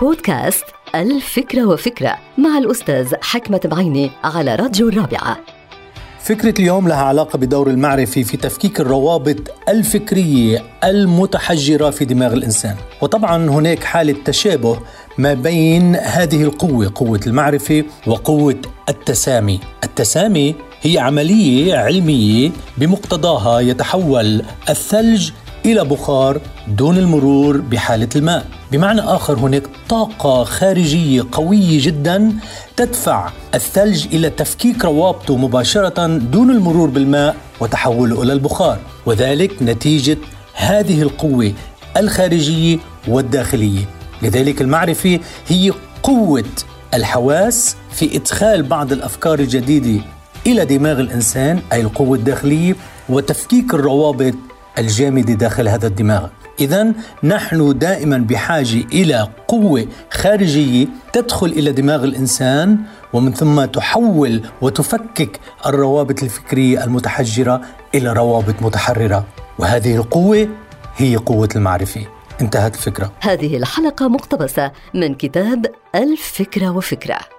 بودكاست الفكرة وفكرة مع الأستاذ حكمة بعيني على راديو الرابعة. فكرة اليوم لها علاقة بدور المعرفي في تفكيك الروابط الفكرية المتحجرة في دماغ الإنسان. وطبعا هناك حالة تشابه ما بين هذه القوة قوة المعرفة وقوة التسامي. التسامي هي عملية علمية بمقتضاها يتحول الثلج إلى بخار دون المرور بحالة الماء. بمعنى آخر هناك طاقة خارجية قوية جدا تدفع الثلج إلى تفكيك روابطه مباشرة دون المرور بالماء وتحوله إلى البخار. وذلك نتيجة هذه القوة الخارجية والداخلية. لذلك المعرفة هي قوة الحواس في إدخال بعض الأفكار الجديدة إلى دماغ الإنسان أي القوة الداخلية وتفكيك الروابط الجامدة داخل هذا الدماغ. إذا نحن دائما بحاجة إلى قوة خارجية تدخل إلى دماغ الإنسان ومن ثم تحول وتفكك الروابط الفكرية المتحجرة إلى روابط متحررة. وهذه القوة هي قوة المعرفة. انتهت الفكرة. هذه الحلقة مقتبسة من كتاب الفكرة وفكرة.